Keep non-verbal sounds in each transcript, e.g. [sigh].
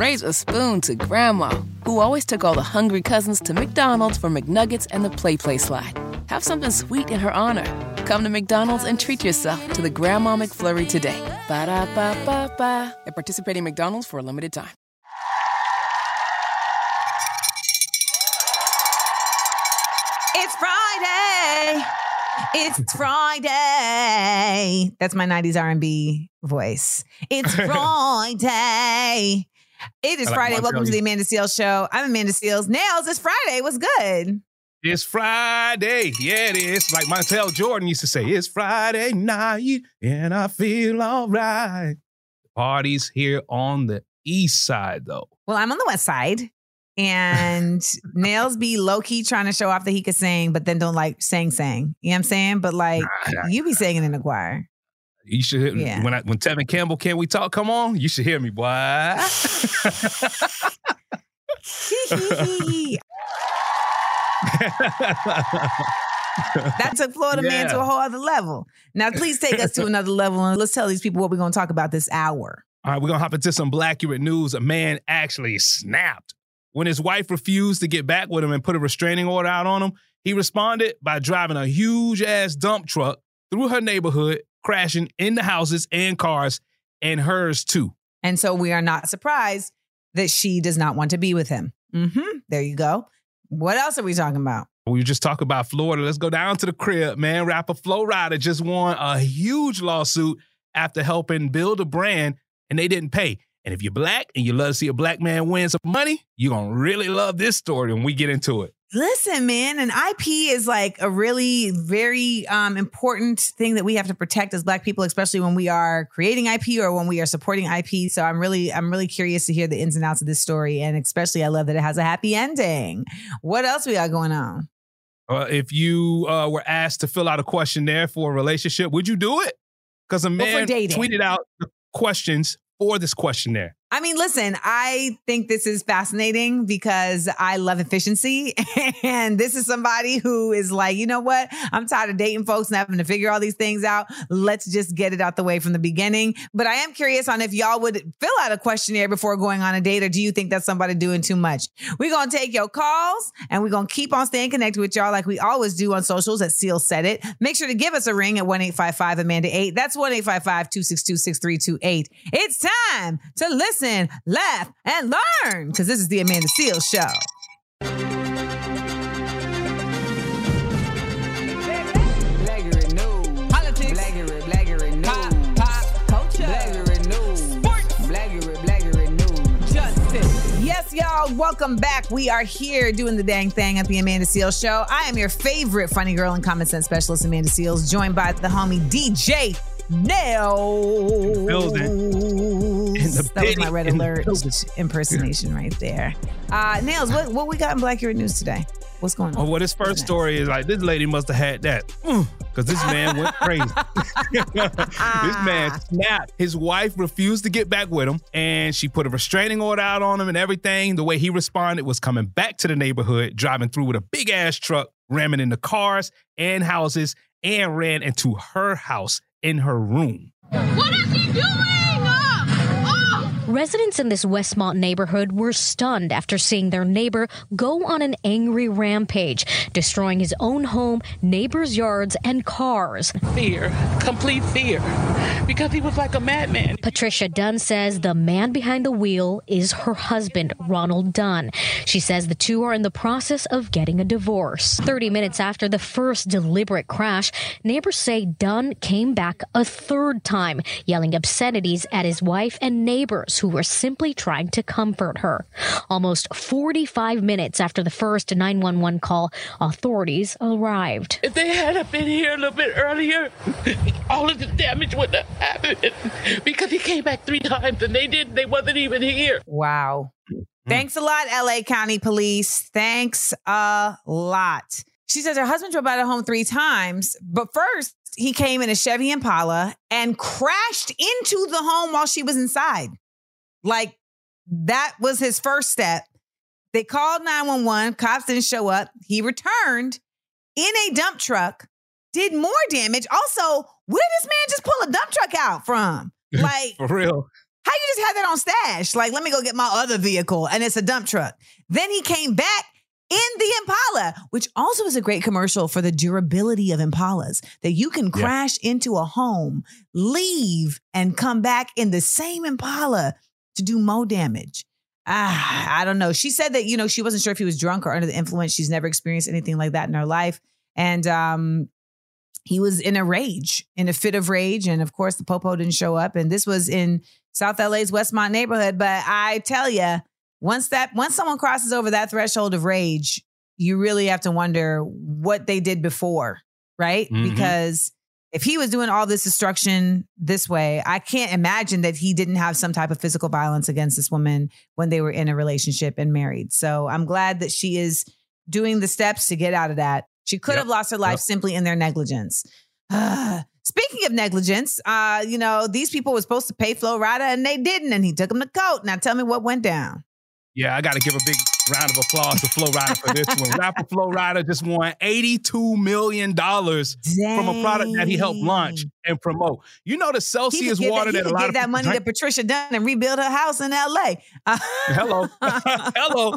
raise a spoon to Grandma, who always took all the hungry cousins to McDonald's for McNuggets and the Play Play slide. Have something sweet in her honor. Come to McDonald's and treat yourself to the Grandma McFlurry today. Ba da ba ba ba. At participating McDonald's for a limited time. It's Friday. It's [laughs] Friday. That's my 90s R&B voice. It's [laughs] Friday. It is like Friday. Welcome to the Amanda Seales Show. I'm Amanda Seales. Nails, it's Friday. What's good? It's Friday. Yeah, it is. Like Montell Jordan used to say, it's Friday night and I feel all right. The party's here on the east side, though. Well, I'm on the west side. And [laughs] Nails be low key trying to show off that he could sing, but then don't like sang sang. You know what I'm saying? But like Nah, nah. you be singing in the choir. You should hear Yeah. when I, when Tevin Campbell can we talk? Come on, you should hear me, boy. that took Florida man to a whole other level. Now, please take us to another level and let's tell these people what we're going to talk about this hour. All right, we're gonna hop into some Blackurate news. A man actually snapped when his wife refused to get back with him and put a restraining order out on him. He responded by driving a huge ass dump truck through her neighborhood, crashing into houses and cars, and hers too. And so we are not surprised that she does not want to be with him. hmm There you go. What else are we talking about? We just talk about Florida. Let's go down to the crib, man. Rapper Flo Rida just won a huge lawsuit after helping build a brand and they didn't pay. And if you're black and you love to see a black man win some money, you're gonna really love this story when we get into it. Listen, man, an IP is like a really very um, important thing that we have to protect as Black people, especially when we are creating IP or when we are supporting IP. So I'm really, I'm really curious to hear the ins and outs of this story, and especially I love that it has a happy ending. What else we got going on? Uh, if you uh, were asked to fill out a questionnaire for a relationship, would you do it? Because a man tweeted out the questions for this questionnaire. I mean, listen, I think this is fascinating because I love efficiency. [laughs] And this is somebody who is like, you know what? I'm tired of dating folks and having to figure all these things out. Let's just get it out the way from the beginning. But I am curious on if y'all would fill out a questionnaire before going on a date, or do you think that's somebody doing too much? We're going to take your calls and we're going to keep on staying connected with y'all like we always do on socials at Seal Said It. Make sure to give us a ring at 1 855 Amanda 8. That's 1 855 262 6328. It's time to listen, laugh, and learn because this is the Amanda Seales Show. News. Politics. News. Pop, pop, culture. News. Sports. News. Justice. Yes, y'all, welcome back. We are here doing the dang thing at the Amanda Seales Show. I am your favorite funny girl and common sense specialist, Amanda Seales, joined by the homie DJ Nails. building. That was my red alert impersonation right there. Uh, Nails, what, what we got in Blackurate News today? What's going on? Oh, well, his first What's story is like this lady must have had that because this man went crazy. [laughs] this man snapped. His wife refused to get back with him, and she put a restraining order out on him and everything. The way he responded was coming back to the neighborhood, driving through with a big ass truck, ramming into cars and houses, and ran into her house in her room. What is he doing? Residents in this Westmont neighborhood were stunned after seeing their neighbor go on an angry rampage, destroying his own home, neighbors' yards, and cars. fear, complete fear, because he was like a madman. Patricia Dunn says the man behind the wheel is her husband, Ronald Dunn. She says the two are in the process of getting a divorce. 30 minutes after the first deliberate crash, neighbors say Dunn came back a third time, yelling obscenities at his wife and neighbors who were simply trying to comfort her. Almost 45 minutes after the first 911 call, authorities arrived. If they had been here a little bit earlier, all of the damage wouldn't have happened because he came back three times and they didn't. They wasn't even here. Wow. Thanks a lot, LA County Police. Thanks a lot. She says her husband drove by the home three times, but first he came in a Chevy Impala and crashed into the home while she was inside. Like that was his first step. They called 911. Cops didn't show up. He returned in a dump truck, did more damage. Also, where did this man just pull a dump truck out from? [laughs] Like, For real. how you just had that on stash? Like, let me go get my other vehicle, and it's a dump truck. Then he came back in the Impala, which also is a great commercial for the durability of Impalas that you can crash into a home, leave, and come back in the same Impala to do more damage. Ah, I don't know. She said that, you know, she wasn't sure if he was drunk or under the influence. She's never experienced anything like that in her life. And um, he was in a rage, in a fit of rage. And of course, the Popo didn't show up. And this was in South LA's Westmont neighborhood. But I tell you, once that once someone crosses over that threshold of rage, you really have to wonder what they did before, right? Mhm. Because if he was doing all this destruction this way, I can't imagine that he didn't have some type of physical violence against this woman when they were in a relationship and married. So I'm glad that she is doing the steps to get out of that. She could Yep. have lost her life Yep. simply in their negligence. [sighs] Speaking of negligence, uh, you know, these people were supposed to pay Flo Rida and they didn't, and he took them to court. Now tell me what went down. Yeah, I got to give a big round of applause to Flo Rida for this one. Rapper Flo Rida just won $82 million from a product that he helped launch and promote. You know the Celsius water that, that, a lot of that money drink? to Patricia Dunn and rebuild her house in LA. [laughs] Hello. [laughs] Hello.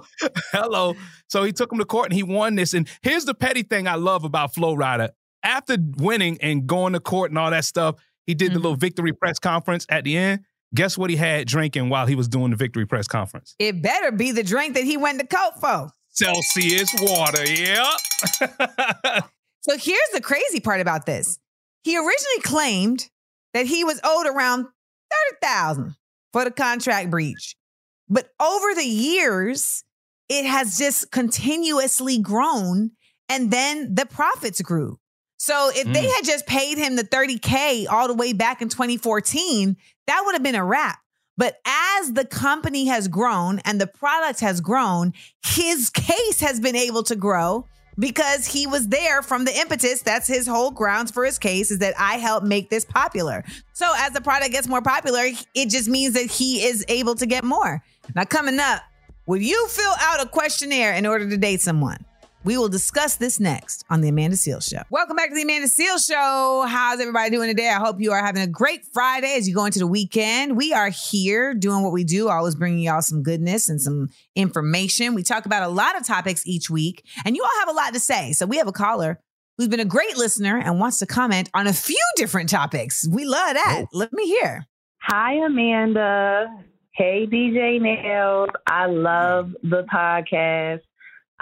Hello. So he took him to court and he won this. And here's the petty thing I love about Flo Rida. After winning and going to court and all that stuff, he did the Mm-hmm. little victory press conference at the end. Guess what he had drinking while he was doing the victory press conference? it better be the drink that he went to court for. Celsius water. yeah. [laughs] So here's the crazy part about this. He originally claimed that he was owed around 30,000 for the contract breach. But over the years, it has just continuously grown and then the profits grew. So if they Mm. had just paid him the 30K all the way back in 2014, that would have been a wrap. But as the company has grown and the product has grown, his case has been able to grow because he was there from the impetus. That's his whole grounds for his case is that I helped make this popular. So as the product gets more popular, it just means that he is able to get more. Now, coming up, will you fill out a questionnaire in order to date someone? We will discuss this next on the Amanda Seales Show. Welcome back to the Amanda Seales Show. How's everybody doing today? I hope you are having a great Friday as you go into the weekend. We are here doing what we do, always bringing y'all some goodness and some information. We talk about a lot of topics each week, and you all have a lot to say. So we have a caller who's been a great listener and wants to comment on a few different topics. We love that. Oh. Let me hear. Hi, Amanda. Hey, DJ Nails. I love the podcast.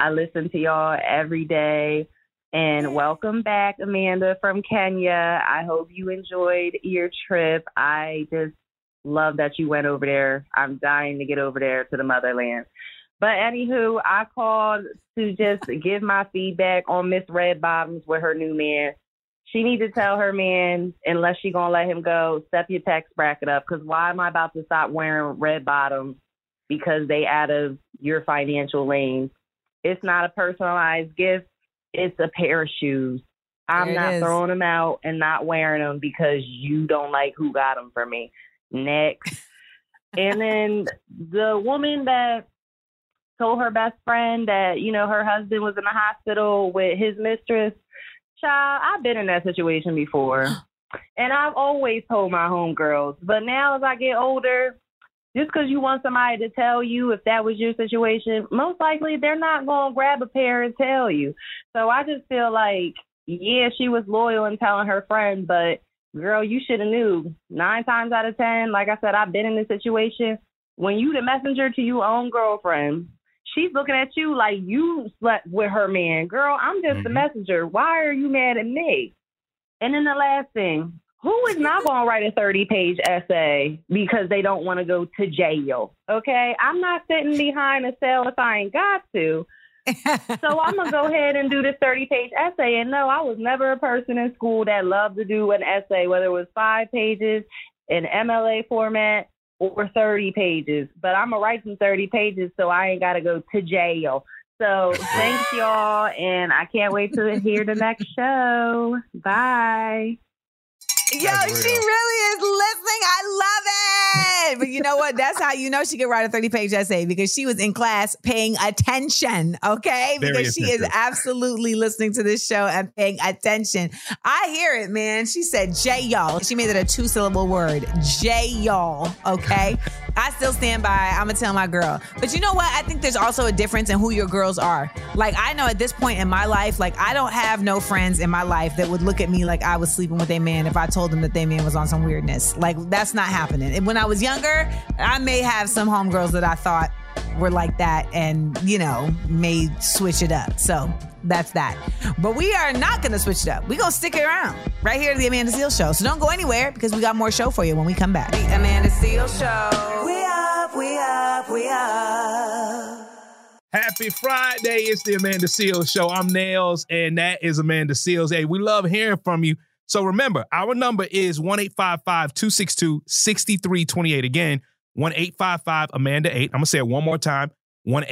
I listen to y'all every day. And welcome back, Amanda from Kenya. I hope you enjoyed your trip. I just love that you went over there. I'm dying to get over there to the motherland. But anywho, I called to just give my feedback on Miss Red Bottoms with her new man. She need to tell her man, unless she gonna let him go, step your tax bracket up. Cause why am I about to stop wearing red bottoms because they out of your financial lane? It's not a personalized gift. It's a pair of shoes. I'm not is. throwing them out and not wearing them because you don't like who got them for me. Next. [laughs] and then the woman that told her best friend that, you know, her husband was in the hospital with his mistress. Child, I've been in that situation before. [gasps] And I've always told my homegirls. But now as I get older, just because you want somebody to tell you if that was your situation, most likely they're not going to grab a pair and tell you. So I just feel like, yeah, she was loyal in telling her friend, but girl, you should have knew. Nine times out of ten, like I said, I've been in this situation. When you the messenger to your own girlfriend, she's looking at you like you slept with her man. Girl, I'm just the Mhm. messenger. Why are you mad at me? And then the last thing, who is not [laughs] going to write a 30 page essay because they don't want to go to jail? Okay. I'm not sitting behind a cell if I ain't got to. So I'm going to go ahead and do this 30 page essay. And no, I was never a person in school that loved to do an essay, whether it was five pages in MLA format or 30 pages. But I'm going to write some 30 pages so I ain't got to go to jail. So thanks, [laughs] y'all. And I can't wait to hear the next show. Bye. Yo, she really is listening. I love it. But you know what? That's how you know she could write a 30 page essay because she was in class paying attention. Okay. Very because she is absolutely listening to this show and paying attention. I hear it, man. She said J y'all. She made it a two syllable word. J y'all. Okay. I still stand by. I'm gonna tell my girl. But you know what? I think there's also a difference in who your girls are. Like I know at this point in my life, like I don't have no friends in my life that would look at me like I was sleeping with a man if I told them that they man was on some weirdness. Like that's not happening. When I was younger, I may have some homegirls that I thought were like that and you know may switch it up so that's that but we are not gonna switch it up we gonna stick around right here to the amanda seal show so don't go anywhere because we got more show for you when we come back the amanda seal show we up we up we up Happy Friday. It's the Amanda Seales Show. I'm Nails, and that is Amanda Seales. Hey, we love hearing from you. So remember, our number is 1 262 6328. Again, 1 Amanda 8. I'm going to say it one more time 1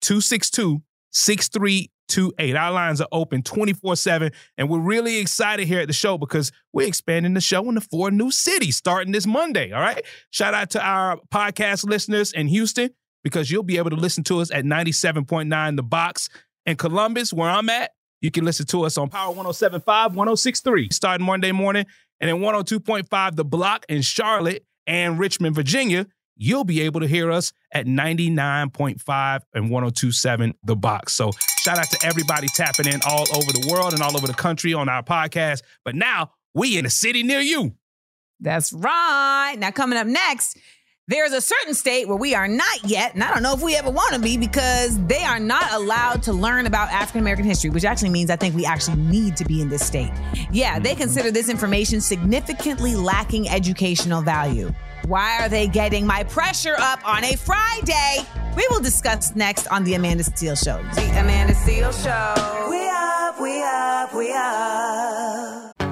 262 6328. Our lines are open 24 7. And we're really excited here at the show because we're expanding the show into four new cities starting this Monday. All right. Shout out to our podcast listeners in Houston because you'll be able to listen to us at 97.9 The Box. In Columbus, where I'm at, you can listen to us on Power 1075, 1063, starting Monday morning. And in 102.5 The Block in Charlotte and Richmond, Virginia, you'll be able to hear us at 99.5 and 1027 The Box. So shout out to everybody tapping in all over the world and all over the country on our podcast. But now we in a city near you. That's right. Now, coming up next, there's a certain state where we are not yet, and I don't know if we ever want to be because they are not allowed to learn about African American history, which actually means I think we actually need to be in this state. Yeah, they mm-hmm. consider this information significantly lacking educational value. Why are they getting my pressure up on a Friday? We will discuss next on The Amanda Steele Show. The Amanda Steele Show. We up, we up, we up.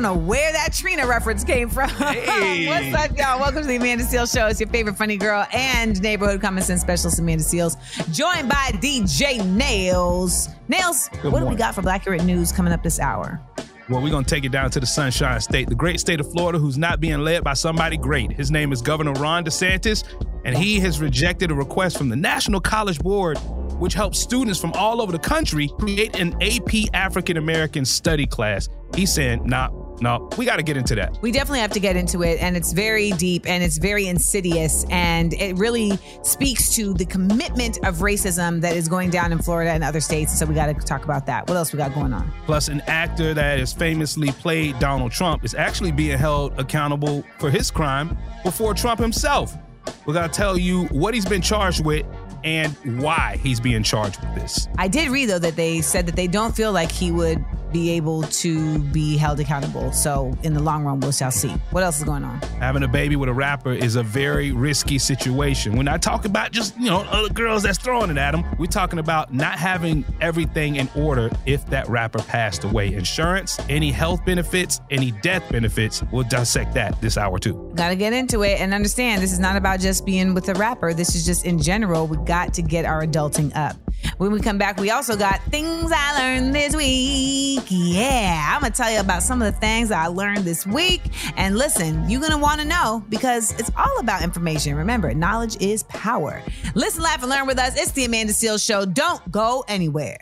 Don't know where that Trina reference came from. [laughs] Hey. What's up, y'all? Welcome to the Amanda Seales Show. It's your favorite funny girl and neighborhood common sense specialist, Amanda Seales, joined by DJ Nails. Nails, what do we got for Black Accurate News coming up this hour? Well, we're going to take it down to the Sunshine State, the great state of Florida, who's not being led by somebody great. His name is Governor Ron DeSantis, and he has rejected a request from the National College Board, which helps students from all over the country create an AP African American study class. He's saying, nah, no, we got to get into that. We definitely have to get into it, and it's very deep and it's very insidious, and it really speaks to the commitment of racism that is going down in Florida and other states. So we got to talk about that. What else we got going on? Plus, an actor that has famously played Donald Trump is actually being held accountable for his crime before Trump himself. We're going to tell you what he's been charged with and why he's being charged with this. I did read though that they said that they don't feel like he would be able to be held accountable. So in the long run, we shall see. What else is going on? Having a baby with a rapper is a very risky situation. We're not talking about just, you know, other girls that's throwing it at him. We're talking about not having everything in order if that rapper passed away. Insurance, any health benefits, any death benefits. We'll dissect that this hour too. Got to get into it and understand this is not about just being with a rapper. This is just in general. We got to get our adulting up. When we come back, we also got things I learned this week. Yeah, I'm going to tell you about some of the things I learned this week. And listen, you're going to want to know because it's all about information. Remember, knowledge is power. Listen, laugh, and learn with us. It's the Amanda Seales Show. Don't go anywhere.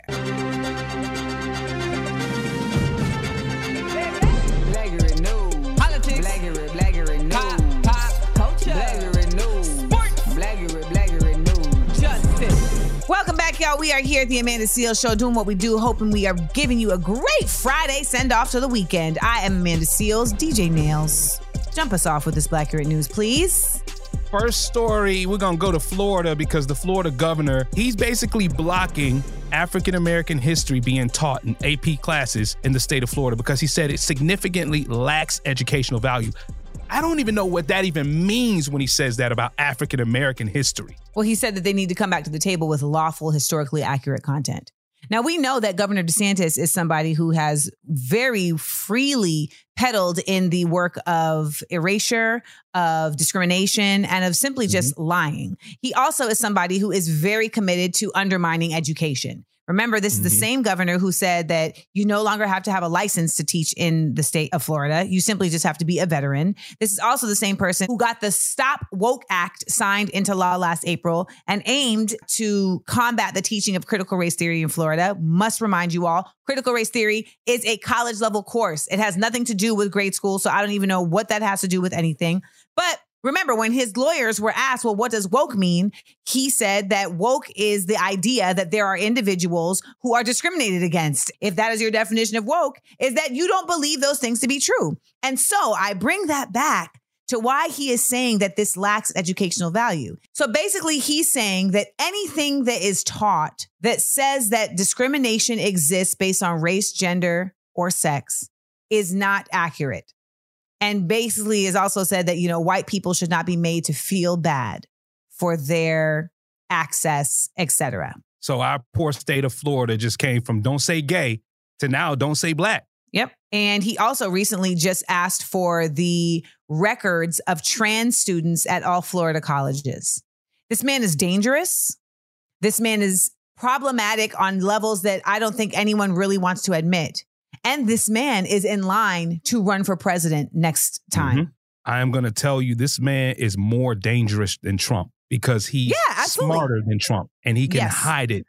Welcome back y'all. We are here at the Amanda Seales Show doing what we do, hoping we are giving you a great Friday send off to the weekend. I am Amanda Seales, DJ Nails. Jump us off with this Blackurate News, please. First story, we're going to go to Florida because the Florida governor, he's basically blocking African American history being taught in AP classes in the state of Florida because he said it significantly lacks educational value. I don't even know what that even means when he says that about African American history. Well, he said that they need to come back to the table with lawful, historically accurate content. Now, we know that Governor DeSantis is somebody who has very freely peddled in the work of erasure, of discrimination, and of simply just mm-hmm. lying. He also is somebody who is very committed to undermining education. Remember, this is the Mhm. same governor who said that you no longer have to have a license to teach in the state of Florida. You simply just have to be a veteran. This is also the same person who got the Stop Woke Act signed into law last April and aimed to combat the teaching of critical race theory in Florida. Must remind you all, critical race theory is a college level course. It has nothing to do with grade school. So I don't even know what that has to do with anything. But Remember, when his lawyers were asked, well, what does woke mean? He said that woke is the idea that there are individuals who are discriminated against. If that is your definition of woke, is that you don't believe those things to be true. And so I bring that back to why he is saying that this lacks educational value. So basically, he's saying that anything that is taught that says that discrimination exists based on race, gender, or sex is not accurate and basically has also said that you know white people should not be made to feel bad for their access etc So our poor state of Florida just came from don't say gay to now don't say black. Yep. And he also recently just asked for the records of trans students at all Florida colleges. This man is dangerous. This man is problematic on levels that I don't think anyone really wants to admit. And this man is in line to run for president next time. Mhm. I am going to tell you this man is more dangerous than Trump because he's Yeah, smarter than Trump and he can Yes. hide it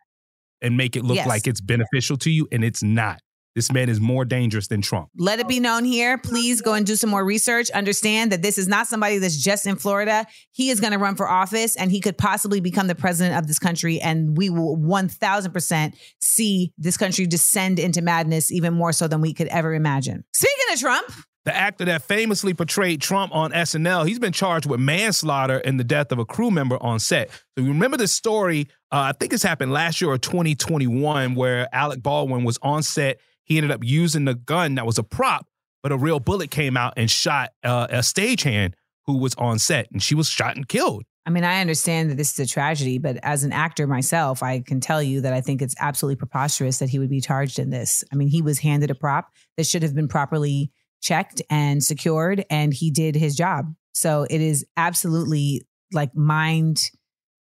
and make it look Yes. like it's beneficial to you and it's not. This man is more dangerous than Trump. Let it be known here. Please go and do some more research. Understand that this is not somebody that's just in Florida. He is going to run for office and he could possibly become the president of this country. And we will 1000% see this country descend into madness even more so than we could ever imagine. Speaking of Trump, The actor that famously portrayed Trump on SNL, he's been charged with manslaughter in the death of a crew member on set. So you remember this story? Uh, I think this happened last year or 2021, where Alec Baldwin was on set. He ended up using the gun that was a prop, but a real bullet came out and shot uh, a stagehand who was on set, and she was shot and killed. I mean, I understand that this is a tragedy, but as an actor myself, I can tell you that I think it's absolutely preposterous that he would be charged in this. I mean, he was handed a prop that should have been properly checked and secured, and he did his job. So it is absolutely like mind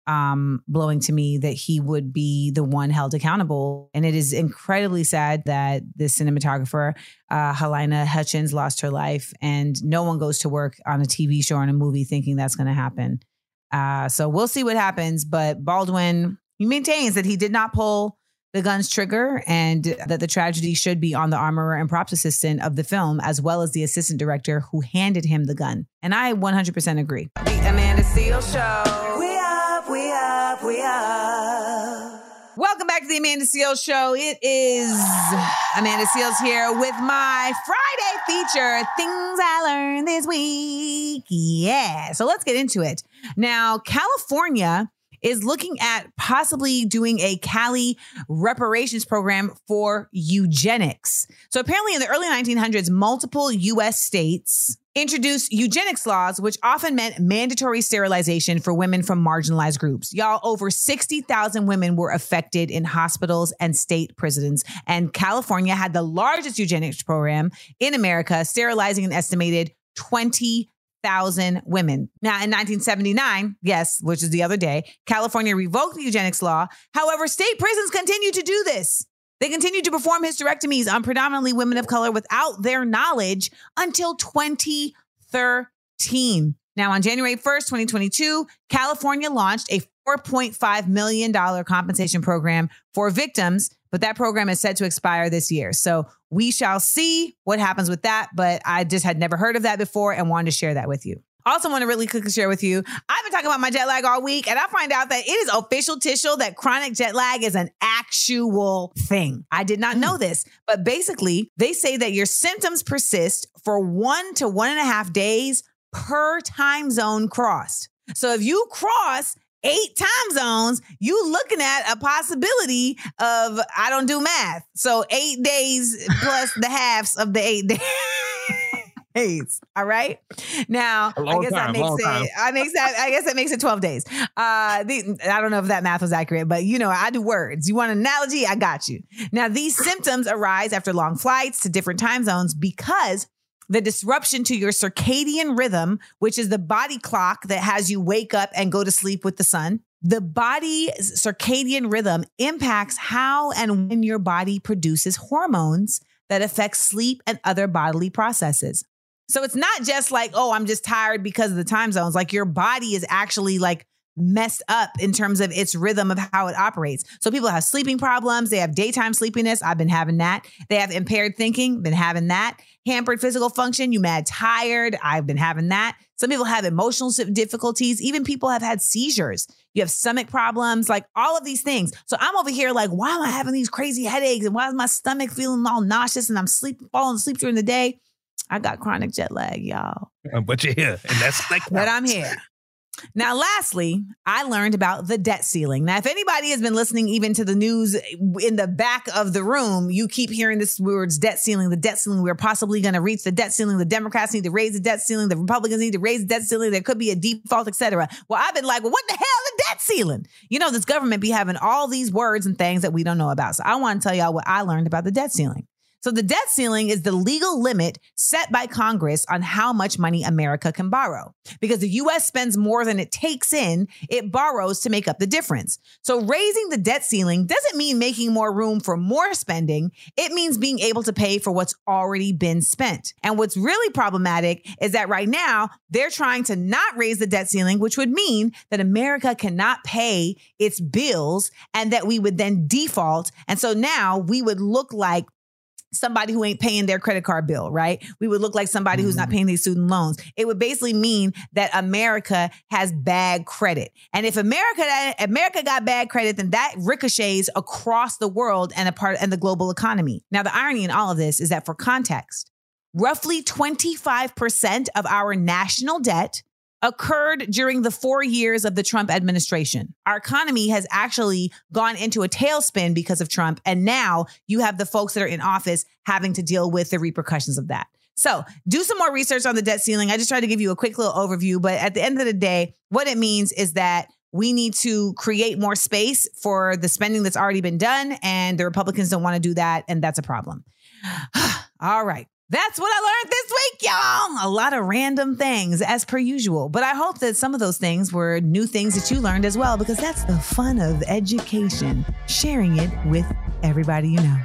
um, blowing to me that he would be the one held accountable. And it is incredibly sad that the cinematographer, uh, Halyna Hutchins, lost her life, and no one goes to work on a TV show or in a movie thinking that's going to happen. Uh, so we'll see what happens. But Baldwin, he maintains that he did not pull the gun's trigger and that the tragedy should be on the armorer and props assistant of the film, as well as the assistant director who handed him the gun. And I 100% agree. The Amanda Seal Show. Up, we up. Welcome back to the Amanda Seales Show. It is Amanda Seales here with my Friday feature, Things I Learned This Week. Yeah. So let's get into it. Now, California is looking at possibly doing a Cali reparations program for eugenics. So apparently in the early 1900s, multiple US states introduced eugenics laws, which often meant mandatory sterilization for women from marginalized groups. Y'all, over 60,000 women were affected in hospitals and state prisons. And California had the largest eugenics program in America, sterilizing an estimated 20 thousand women. Now, in 1979, yes, which is the other day, California revoked the eugenics law. However, state prisons continue to do this. They continue to perform hysterectomies on predominantly women of color without their knowledge until 2013. Now, on January 1st, 2022, California launched a $4.5 million compensation program for victims, but that program is set to expire this year. So we shall see what happens with that. But I just had never heard of that before and wanted to share that with you. Also, want to really quickly share with you. I've been talking about my jet lag all week, and I find out that it is official tishel that chronic jet lag is an actual thing. I did not know hmm. this, but basically, they say that your symptoms persist for one to one and a half days per time zone crossed. So if you cross eight time zones, you looking at a possibility of I don't do math. So eight days plus the halves of the eight [laughs] days. All right. Now I guess time, that makes time. it I makes that I guess that makes it 12 days. Uh the, I don't know if that math was accurate, but you know, I do words. You want an analogy? I got you. Now these symptoms arise after long flights to different time zones because the disruption to your circadian rhythm, which is the body clock that has you wake up and go to sleep with the sun. The body's circadian rhythm impacts how and when your body produces hormones that affect sleep and other bodily processes. So it's not just like, oh, I'm just tired because of the time zones. Like your body is actually like messed up in terms of its rhythm of how it operates. So people have sleeping problems, they have daytime sleepiness, I've been having that. They have impaired thinking, been having that. Hampered physical function, you mad tired, I've been having that. Some people have emotional difficulties, even people have had seizures. You have stomach problems, like all of these things. So I'm over here like, why am I having these crazy headaches and why is my stomach feeling all nauseous and I'm sleep falling asleep during the day? I got chronic jet lag, y'all. Uh, But you're here, and that's like But I'm here. Now, lastly, I learned about the debt ceiling. Now, if anybody has been listening even to the news in the back of the room, you keep hearing this words debt ceiling, the debt ceiling. We're possibly going to reach the debt ceiling. The Democrats need to raise the debt ceiling. The Republicans need to raise the debt ceiling. There could be a default, etc. Well, I've been like, well, what the hell the debt ceiling? You know, this government be having all these words and things that we don't know about. So I want to tell y'all what I learned about the debt ceiling. So the debt ceiling is the legal limit set by Congress on how much money America can borrow. Because the US spends more than it takes in, it borrows to make up the difference. So raising the debt ceiling doesn't mean making more room for more spending. It means being able to pay for what's already been spent. And what's really problematic is that right now they're trying to not raise the debt ceiling, which would mean that America cannot pay its bills and that we would then default. And so now we would look like somebody who ain't paying their credit card bill, right? We would look like somebody who's not mm-hmm. paying these student loans. It would basically mean that America has bad credit. And if America America got bad credit, then that ricochets across the world and a part and the global economy. Now, the irony in all of this is that for context, roughly 25% of our national debt occurred during the four years of the Trump administration. Our economy has actually gone into a tailspin because of Trump. And now you have the folks that are in office having to deal with the repercussions of that. So do some more research on the debt ceiling. I just tried to give you a quick little overview. But at the end of the day, what it means is that we need to create more space for the spending that's already been done. And the Republicans don't want to do that. And that's a problem. [sighs] All right. That's what I learned this week, y'all. A lot of random things as per usual. But I hope that some of those things were new things that you learned as well, because that's the fun of education, sharing it with everybody you know.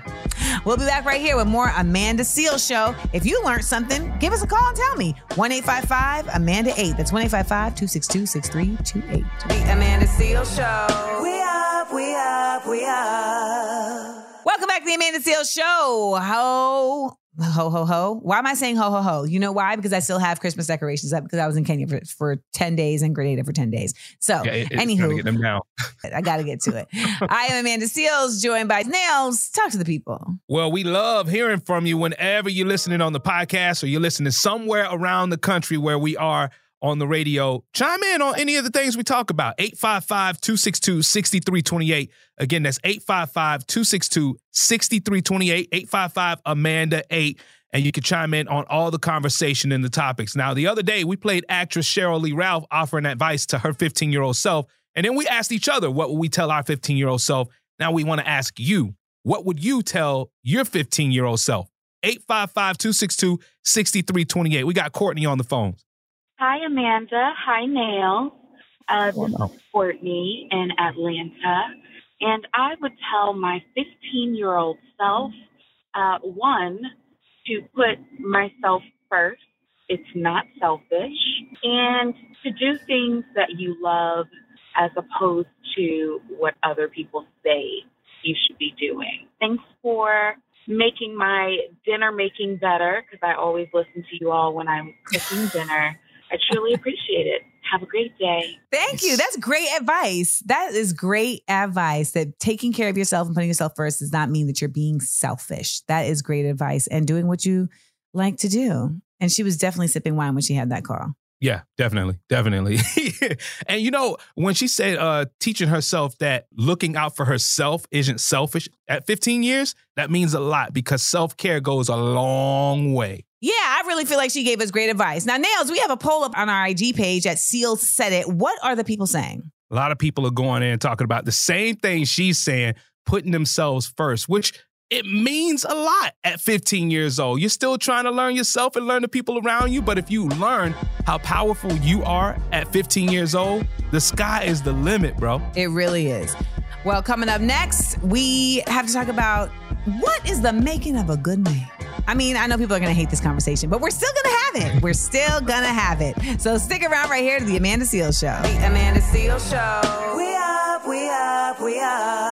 We'll be back right here with more Amanda Seal Show. If you learned something, give us a call and tell me. 1 855 Amanda 8. That's 1 855 262 6328. The Amanda Seal Show. We up, we up, we up. Welcome back to the Amanda Seal Show. Ho, ho, ho, ho. Why am I saying ho, ho, ho? You know why? Because I still have Christmas decorations up because I was in Kenya for, for 10 days and Grenada for 10 days. So, Yeah, it- anywho, gotta get them down. [laughs] I got to get to it. [laughs] I am Amanda Seales, joined by Nails. Talk to the people. Well, we love hearing from you whenever you're listening on the podcast or you're listening somewhere around the country where we are on the radio. Chime in on any of the things we talk about. 855 262 6328. Again, that's 855 262 6328. 855 Amanda 8. And you can chime in on all the conversation and the topics. Now, the other day, we played actress Sheryl Lee Ralph offering advice to her 15 year old self. And then we asked each other, what would we tell our 15 year old self? Now we want to ask you, what would you tell your 15 year old self? 855 262 6328. We got Courtney on the phone. Hi, Amanda. Hi, Nail. Uh, this is Courtney in Atlanta. And I would tell my 15 year old self uh, one, to put myself first. It's not selfish. And to do things that you love as opposed to what other people say you should be doing. Thanks for making my dinner making better because I always listen to you all when I'm cooking dinner. I I truly appreciate it. Have a great day. Thank you. That's great advice. That is great advice that taking care of yourself and putting yourself first does not mean that you're being selfish. That is great advice and doing what you like to do. And she was definitely sipping wine when she had that call. Yeah, definitely. Definitely. [laughs] and you know, when she said uh teaching herself that looking out for herself isn't selfish at 15 years, that means a lot because self-care goes a long way. Yeah, I really feel like she gave us great advice. Now, Nails, we have a poll up on our IG page at Seal Said It. What are the people saying? A lot of people are going in and talking about the same thing she's saying, putting themselves first, which it means a lot at 15 years old. You're still trying to learn yourself and learn the people around you, but if you learn how powerful you are at 15 years old, the sky is the limit, bro. It really is. Well, coming up next, we have to talk about what is the making of a good man. I mean, I know people are going to hate this conversation, but we're still going to have it. We're still going to have it. So stick around right here to the Amanda Seales Show. The Amanda Seales Show. We up, we up, we up.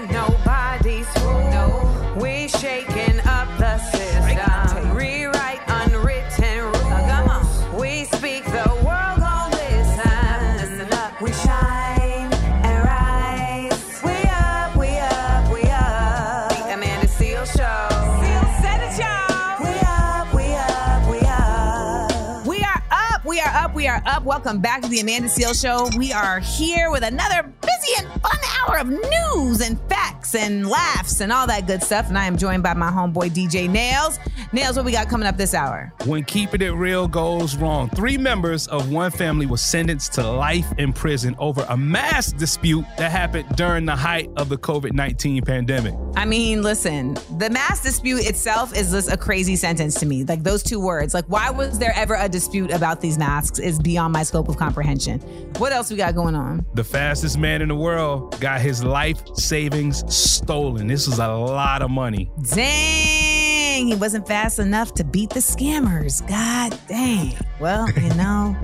up. Welcome back to the Amanda Seal Show. We are here with another busy and fun hour of news and facts and laughs and all that good stuff. And I am joined by my homeboy DJ Nails. Nails, what we got coming up this hour? When keeping it real goes wrong, three members of one family were sentenced to life in prison over a mass dispute that happened during the height of the COVID 19 pandemic. I mean, listen, the mass dispute itself is just a crazy sentence to me. Like those two words. Like, why was there ever a dispute about these masks is beyond my scope of comprehension. What else we got going on? The fastest man in the world got his life savings stolen. This was a lot of money. Dang, he wasn't fast enough to beat the scammers. God dang. Well, you know,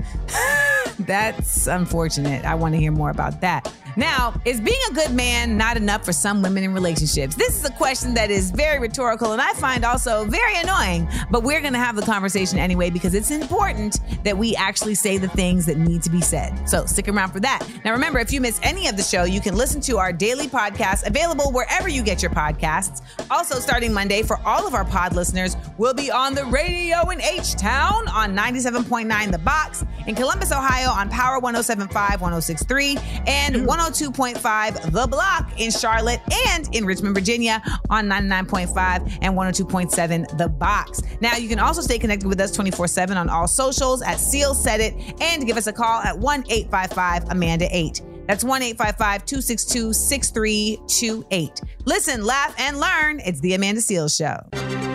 [laughs] that's unfortunate. I want to hear more about that. Now, is being a good man not enough for some women in relationships? This is a question that is very rhetorical and I find also very annoying, but we're going to have the conversation anyway because it's important that we actually say the things that need to be said. So stick around for that. Now, remember, if you miss any of the show, you can listen to our daily podcast available wherever you get your podcasts. Also, starting Monday, for all of our pod listeners, we'll be on the radio in H Town on 97.9 The Box, in Columbus, Ohio on Power 1075, 1063, and 102.5 The Block in Charlotte and in Richmond, Virginia on 99.5 and 102.7 The Box. Now, you can also stay connected with us 24 7 on all socials at Seal Said It and give us a call at 1 855 Amanda 8. That's 1 855 262 6328. Listen, laugh, and learn. It's The Amanda Seales Show.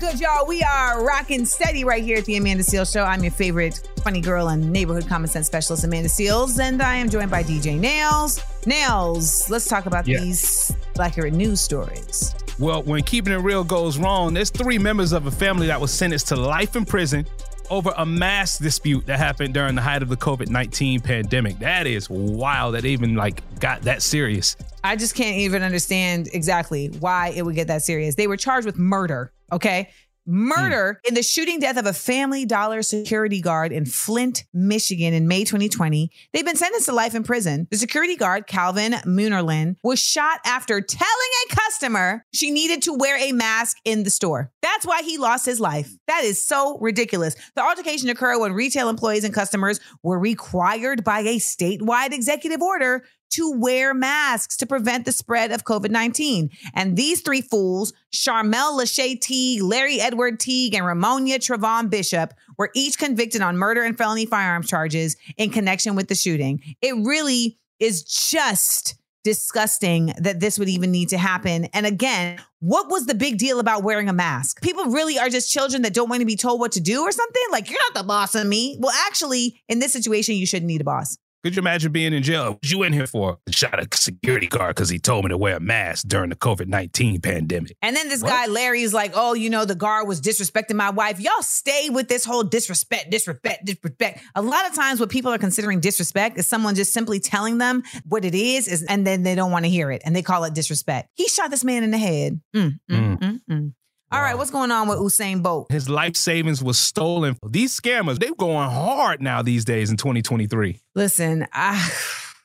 Good, y'all? We are rocking steady right here at the Amanda Seales Show. I'm your favorite funny girl and neighborhood common sense specialist, Amanda Seales, and I am joined by DJ Nails. Nails, let's talk about Yeah. these Blackurate news stories. Well, when keeping it real goes wrong, there's three members of a family that was sentenced to life in prison over a mass dispute that happened during the height of the COVID 19 pandemic. That is wild that even like got that serious. I just can't even understand exactly why it would get that serious. They were charged with murder, okay? Hmm. Murder in the shooting death of a Family Dollar security guard in Flint, Michigan in May 2020. They've been sentenced to life in prison. The security guard, Calvin Munerlyn, was shot after telling a customer she needed to wear a mask in the store. That's why he lost his life. That is so ridiculous. The altercation occurred when retail employees and customers were required by a statewide executive order to wear masks to prevent the spread of COVID 19. And these three fools, Sharmel Lachey Teague, Larry Edward Teague, and Ramonyea Travon Bishop, were each convicted on murder and felony firearms charges in connection with the shooting. It really is just disgusting that this would even need to happen. And again, what was the big deal about wearing a mask? People really are just children that don't want to be told what to do or something? Like, you're not the boss of me. Well, actually, in this situation, you shouldn't need a boss. Could you imagine being in jail? What you in here for? Shot a security guard because he told me to wear a mask during the COVID 19 pandemic. And then this What? guy, Larry's like, oh, you know, the guard was disrespecting my wife. Y'all stay with this whole disrespect, disrespect, disrespect. A lot of times, what people are considering disrespect is someone just simply telling them what it is, is and then they don't want to hear it and they call it disrespect. He shot this man in the head. Mm, mm, mm, All right, what's going on with Usain Bolt? His life savings was stolen. These scammers, they're going hard now these days in 2023. Listen, I,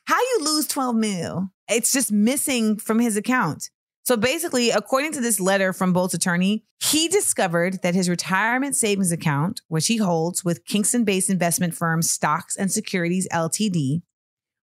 how you lose 12 mil? It's just missing from his account. So basically, according to this letter from Bolt's attorney, he discovered that his retirement savings account, which he holds with Kingston based investment firm Stocks and Securities LTD,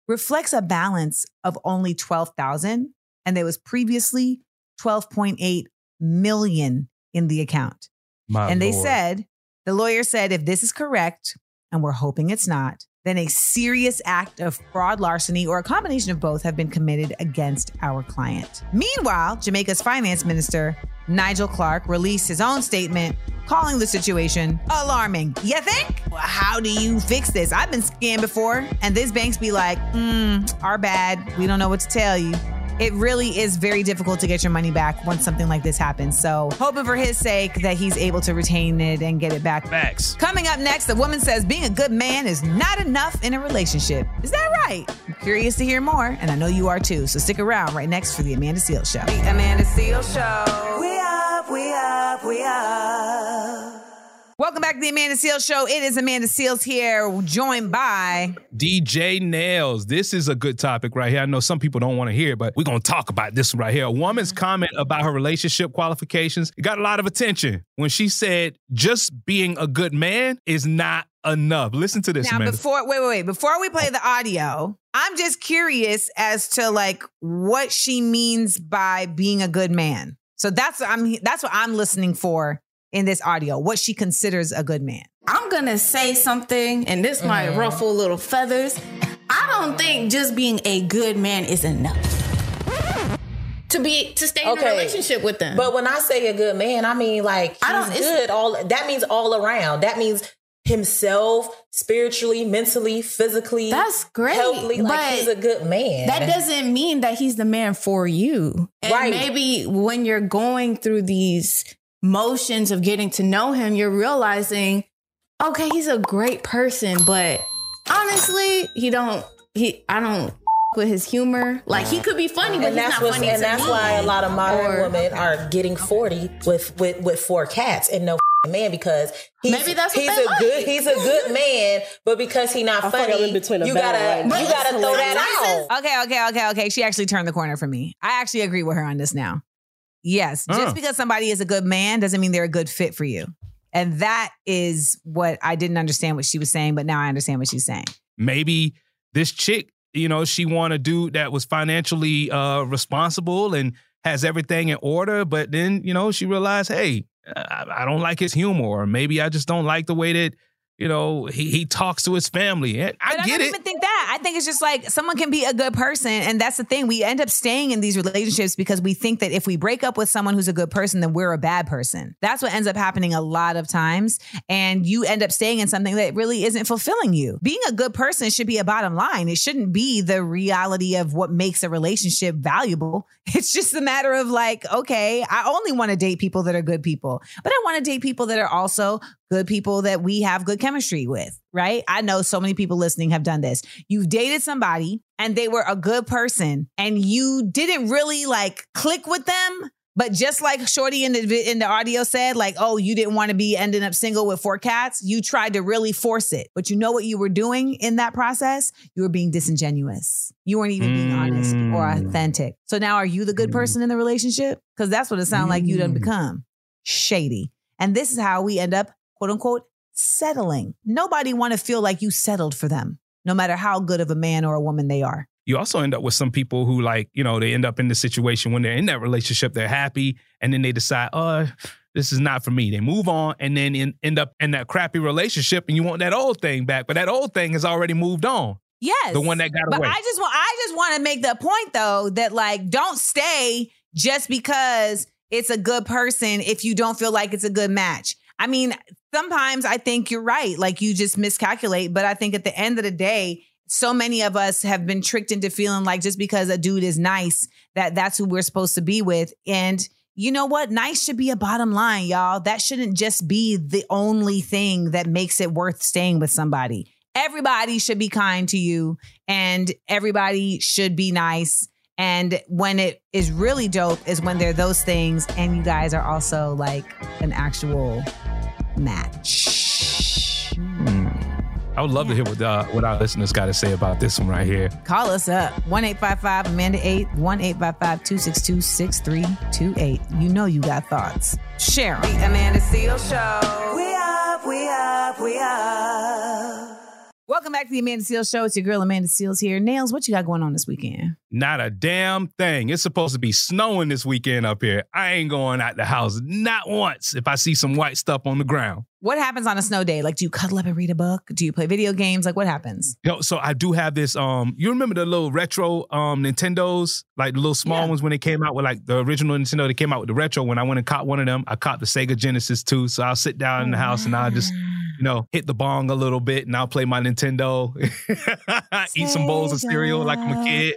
reflects a balance of only 12,000 and there was previously 12.8 million in the account. My and they said, the lawyer said, if this is correct, and we're hoping it's not, then a serious act of fraud, larceny, or a combination of both have been committed against our client. Meanwhile, Jamaica's finance minister, Nigel Clarke, released his own statement calling the situation alarming. You think? Well, how do you fix this? I've been scammed before, and these banks be like, mm, our bad. We don't know what to tell you it really is very difficult to get your money back once something like this happens. So, hoping for his sake that he's able to retain it and get it back. Facts. Coming up next, the woman says being a good man is not enough in a relationship. Is that right? I'm curious to hear more, and I know you are too. So, stick around right next for the Amanda Seales Show. The Amanda Seales Show. We up, we up, we up. Welcome back to the Amanda Seales Show. It is Amanda Seales here, joined by DJ Nails. This is a good topic right here. I know some people don't want to hear, it, but we're going to talk about this right here. A woman's comment about her relationship qualifications got a lot of attention when she said just being a good man is not enough. Listen to this, now man. before wait wait wait before we play the audio i'm just curious as to like what she means by being a good man so that's i'm that's what i'm listening for in this audio what she considers a good man I'm gonna say something, and this might Mhm. ruffle little feathers. I don't think just being a good man is enough to be to stay in a relationship with them. But when I say a good man, I mean like he's I don't- it's- good. All that means all around. That means himself, spiritually, mentally, physically. That's great, Healthily, like but he's a good man. that doesn't mean that he's the man for you. And Right. maybe when you're going through these motions of getting to know him, you're realizing, okay, he's a great person, but honestly, he don't he I don't with his humor. Like he could be funny, but and he's that's not what's, funny and to that's me. why a lot of modern Or- women are getting forty with with with four cats and no man because he's, Maybe that's he's they a good he's a good man, but because he's not I feel like I'm funny, in between you gotta right you gotta throw that out. okay okay okay okay she actually turned the corner for me i actually agree with her on this now yes just because somebody is a good man doesn't mean they're a good fit for you. And that is what i didn't understand what she was saying but now i understand what she's saying. Maybe this chick, you know, she want a dude that was financially uh, responsible and has everything in order, but then, you know, she realized, hey, I, I don't like his humor, or maybe I just don't like the way that, you know, he, he talks to his family. And I But get don't it. even think that. I think it's just like someone can be a good person, and that's the thing. We end up staying in these relationships because we think that if we break up with someone who's a good person, then we're a bad person. That's what ends up happening a lot of times, and you end up staying in something that really isn't fulfilling you. Being a good person should be a bottom line. It shouldn't be the reality of what makes a relationship valuable. [laughs] It's just a matter of like, okay, I only want to date people that are good people, but I want to date people that are also good people that we have good chemistry with, right? I know so many people listening have done this. You've dated somebody and they were a good person and you didn't really like click with them. But just like Shorty in the in the audio said, like, oh, you didn't want to be ending up single with four cats. You tried to really force it, but you know what you were doing in that process? You were being disingenuous. You weren't even being honest or Mm. authentic. So now, are you the good person in the relationship? Because that's what it sounds like you done become shady. And this is how we end up, quote unquote, settling. Nobody want to feel like you settled for them, no matter how good of a man or a woman they are. you also end up with some people who like you know they end up in the situation when they're in that relationship they're happy and then they decide oh this is not for me they move on and then in, end up in that crappy relationship and you want that old thing back but that old thing has already moved on Yes. The one that got but away. I just want I just want to make the point though that like don't stay just because it's a good person if you don't feel like it's a good match. I mean, sometimes I think you're right. Like you just miscalculate, but I think at the end of the day, so many of us have been tricked into feeling like just because a dude is nice that that's who we're supposed to be with and you know what? Nice should be a bottom line, y'all. That shouldn't just be the only thing that makes it worth staying with somebody. Everybody should be kind to you and everybody should be nice. And when it is really dope is when they're those things and you guys are also like an actual match. I would love to hear what uh, what our listeners got to say about this one right here. Call us up 1 855 Amanda 8 1 855 262 6328. You know you got thoughts. Share 'em. The Amanda Seales Show. We up, we up, we up. Welcome back to the Amanda Seales Show. It's your girl Amanda Seales here. Nails, what you got going on this weekend? Not a damn thing. It's supposed to be snowing this weekend up here. I ain't going out the house not once if I see some white stuff on the ground. What happens on a snow day? Like, do you cuddle up and read a book? Do you play video games? Like, what happens? Yo, so I do have this. Um, you remember the little retro um Nintendos, like the little small ones when they came out with like the original Nintendo. They came out with the retro. When I went and caught one of them, I caught the Sega Genesis too. So I'll sit down in the house and I'll just, you know, hit the bong a little bit and I'll play my Nintendo, [laughs] eat some bowls of cereal like I'm a kid.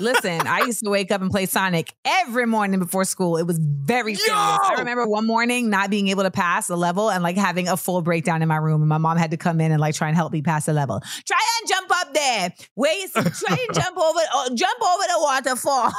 Listen, I used to wake up and play Sonic every morning before school. It was very serious. I remember one morning not being able to pass a level and like having a full breakdown in my room. And my mom had to come in and like try and help me pass the level. Try and jump up there. Wait, try and jump [laughs] over, oh, jump over the waterfall.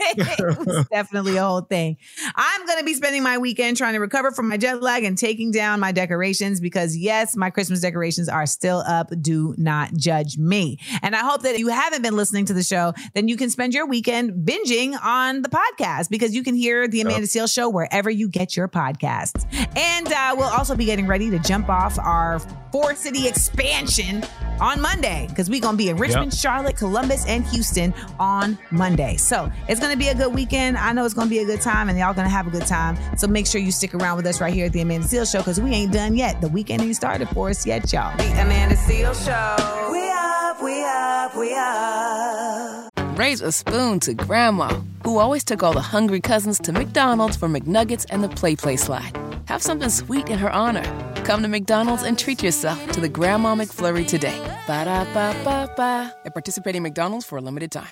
[laughs] it was [laughs] definitely a whole thing. I'm going to be spending my weekend trying to recover from my jet lag and taking down my decorations because yes, my Christmas decorations are still up. Do not judge me. And I hope that you haven't been listening to the show, then you can spend your weekend binging on the podcast because you can hear the Amanda Seales show wherever you get your podcasts. And uh, we'll also be getting ready to jump off our four city expansion on Monday because we're going to be in Richmond, Yep. Charlotte, Columbus, and Houston on Monday. So it's going to be a good weekend. I know it's going to be a good time and y'all going to have a good time. So make sure you stick around with us right here at the Amanda Seales show because we ain't done yet. The weekend ain't started for us yet, y'all. The Amanda Seales Show. We up, we up, we up. Raise a spoon to Grandma, who always took all the hungry cousins to McDonald's for McNuggets and the Play Play Slide. Have something sweet in her honor. Come to McDonald's and treat yourself to the Grandma McFlurry today. Ba da ba ba ba. At participating McDonald's for a limited time.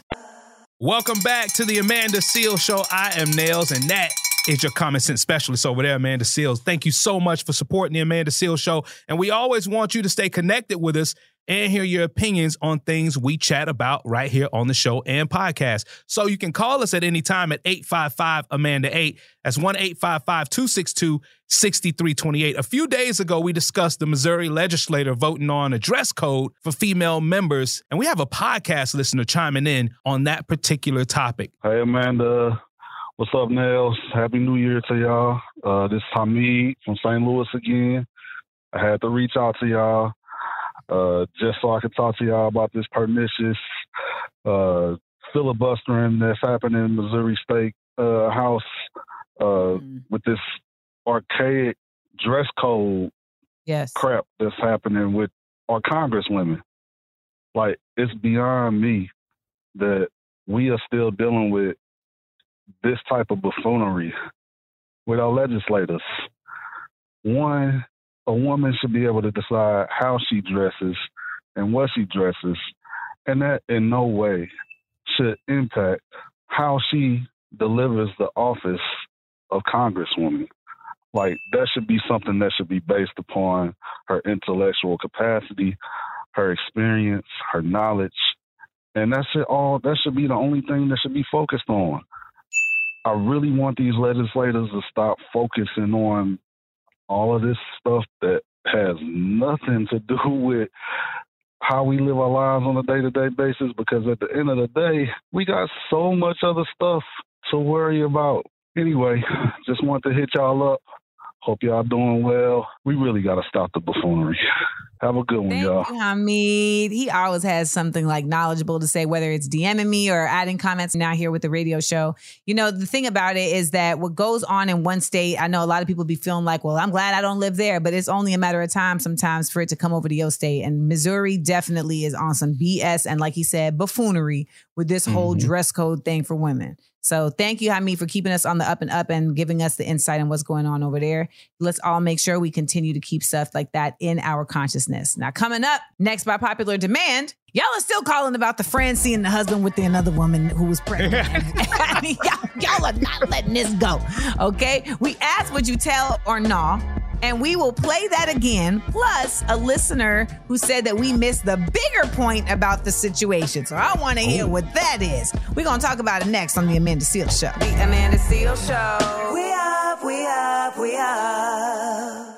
Welcome back to the Amanda Seales Show. I am Nails, and that is your common sense specialist over there, Amanda Seales. Thank you so much for supporting the Amanda Seales Show. And we always want you to stay connected with us and hear your opinions on things we chat about right here on the show and podcast. So you can call us at any time at 855 Amanda 8. That's 1 855 262 6328. A few days ago, we discussed the Missouri legislator voting on a dress code for female members, and we have a podcast listener chiming in on that particular topic. Hey Amanda, what's up, Nails? Happy New Year to y'all. Uh, this is Hamid from St. Louis again. I had to reach out to y'all uh, just so I could talk to y'all about this pernicious uh, filibustering that's happening in Missouri State uh, House uh, with this archaic dress code yes. crap that's happening with our congresswomen. Like it's beyond me that we are still dealing with this type of buffoonery with our legislators. One, a woman should be able to decide how she dresses and what she dresses, and that in no way should impact how she delivers the office of congresswoman. Like that should be something that should be based upon her intellectual capacity, her experience, her knowledge, and that should all that should be the only thing that should be focused on. I really want these legislators to stop focusing on all of this stuff that has nothing to do [laughs] with how we live our lives on a day to day basis because at the end of the day, we got so much other stuff to worry about. Anyway, [laughs] just want to hit y'all up. Hope y'all doing well. We really got to stop the buffoonery. [laughs] Have a good one, Thank y'all. you, Hamid. He always has something like knowledgeable to say, whether it's DMing me or adding comments now here with the radio show. You know, the thing about it is that what goes on in one state, I know a lot of people be feeling like, well, I'm glad I don't live there, but it's only a matter of time sometimes for it to come over to your state. And Missouri definitely is on some BS and, like he said, buffoonery with this whole Mhm. dress code thing for women. So thank you, Hamid, for keeping us on the up and up and giving us the insight on what's going on over there. Let's all make sure we continue to keep stuff like that in our consciousness. Now, coming up next by popular demand, y'all are still calling about the friend seeing the husband with the another woman who was pregnant. [laughs] [laughs] y'all, y'all are not letting this go. Okay? We asked, would you tell or no? And we will play that again, plus a listener who said that we missed the bigger point about the situation. So I want to hear oh. what that is. We're going to talk about it next on The Amanda Seales Show. The Amanda Seales Show. We up, we up, we up.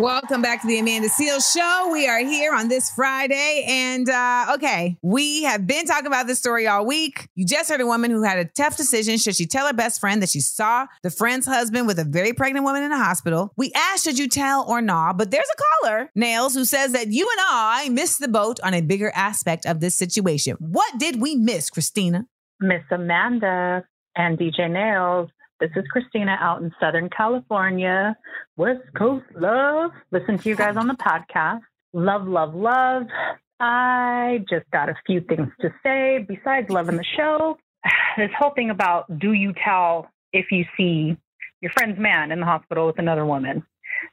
Welcome back to the Amanda Seales Show. We are here on this Friday. And uh, okay, we have been talking about this story all week. You just heard a woman who had a tough decision. Should she tell her best friend that she saw the friend's husband with a very pregnant woman in a hospital? We asked, should you tell or not? But there's a caller, Nails, who says that you and I missed the boat on a bigger aspect of this situation. What did we miss, Christina? Miss Amanda and DJ Nails. This is Christina out in Southern California. West Coast love. Listen to you guys on the podcast. Love, love, love. I just got a few things to say besides loving the show. [sighs] This whole thing about do you tell if you see your friend's man in the hospital with another woman?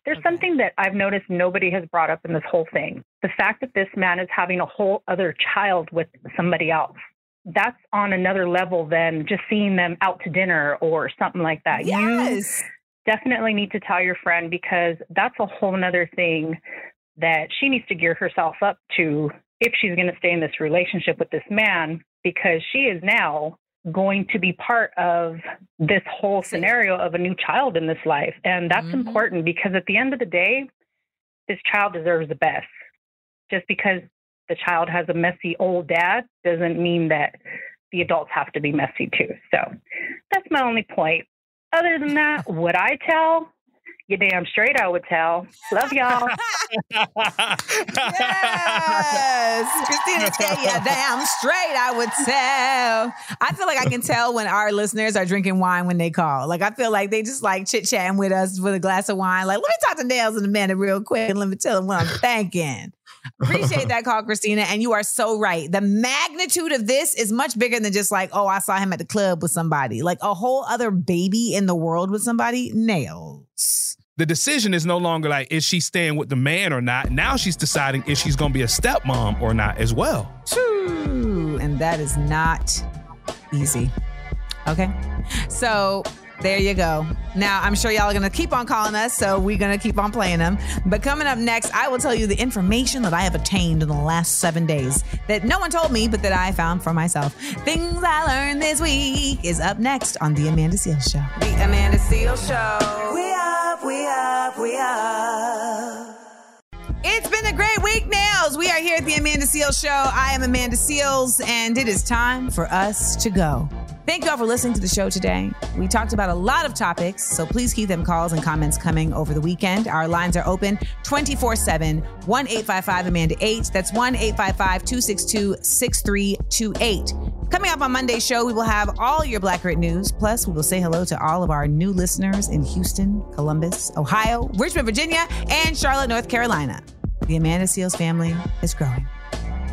There's something that I've noticed nobody has brought up in this whole thing. The fact that this man is having a whole other child with somebody else that's on another level than just seeing them out to dinner or something like that. Yes. You definitely need to tell your friend because that's a whole nother thing that she needs to gear herself up to if she's going to stay in this relationship with this man because she is now going to be part of this whole scenario of a new child in this life. And that's Mhm. important because at the end of the day, this child deserves the best. Just because the child has a messy old dad doesn't mean that the adults have to be messy too. So that's my only point. Other than that, [laughs] would I tell? You damn straight I would tell. Love y'all. [laughs] Yes. Christina said, yeah, damn straight, I would tell. I feel like I can tell when our listeners are drinking wine when they call. Like, I feel like they just like chit chatting with us with a glass of wine. Like, let me talk to Nails in a minute real quick and let me tell them what I'm thinking. Appreciate [laughs] that call, Christina. And you are so right. The magnitude of this is much bigger than just like, oh, I saw him at the club with somebody. Like a whole other baby in the world with somebody. Nails. the decision is no longer like is she staying with the man or not. Now she's deciding if she's going to be a stepmom or not as well. True. And that is not easy. Okay. So there you go. Now, I'm sure y'all are going to keep on calling us, so we're going to keep on playing them. But coming up next, I will tell you the information that I have attained in the last seven days that no one told me, but that I found for myself. Things I learned this week is up next on The Amanda Seales Show. The Amanda Seales Show. We up, we up, we up. It's been a great week, Nails. We are here at the Amanda Seales Show. I am Amanda Seales, and it is time for us to go. Thank you all for listening to the show today. We talked about a lot of topics, so please keep them calls and comments coming over the weekend. Our lines are open 24 7, 1 855 Amanda 8. That's 1 855 262 6328. Coming up on Monday's show, we will have all your Black news. Plus, we will say hello to all of our new listeners in Houston, Columbus, Ohio, Richmond, Virginia, and Charlotte, North Carolina. The Amanda Seales family is growing.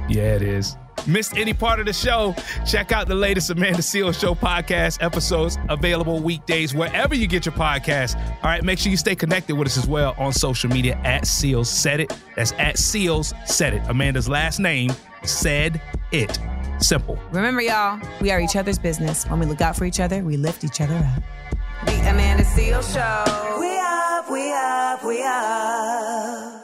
Yeah, it is. Missed any part of the show? Check out the latest Amanda Seales Show podcast episodes available weekdays wherever you get your podcasts. All right, make sure you stay connected with us as well on social media at Seales Said It. That's at Seales Said It. Amanda's last name said it. Simple. Remember, y'all, we are each other's business. When we look out for each other, we lift each other up. The Amanda Seales Show. We up, we up, we up.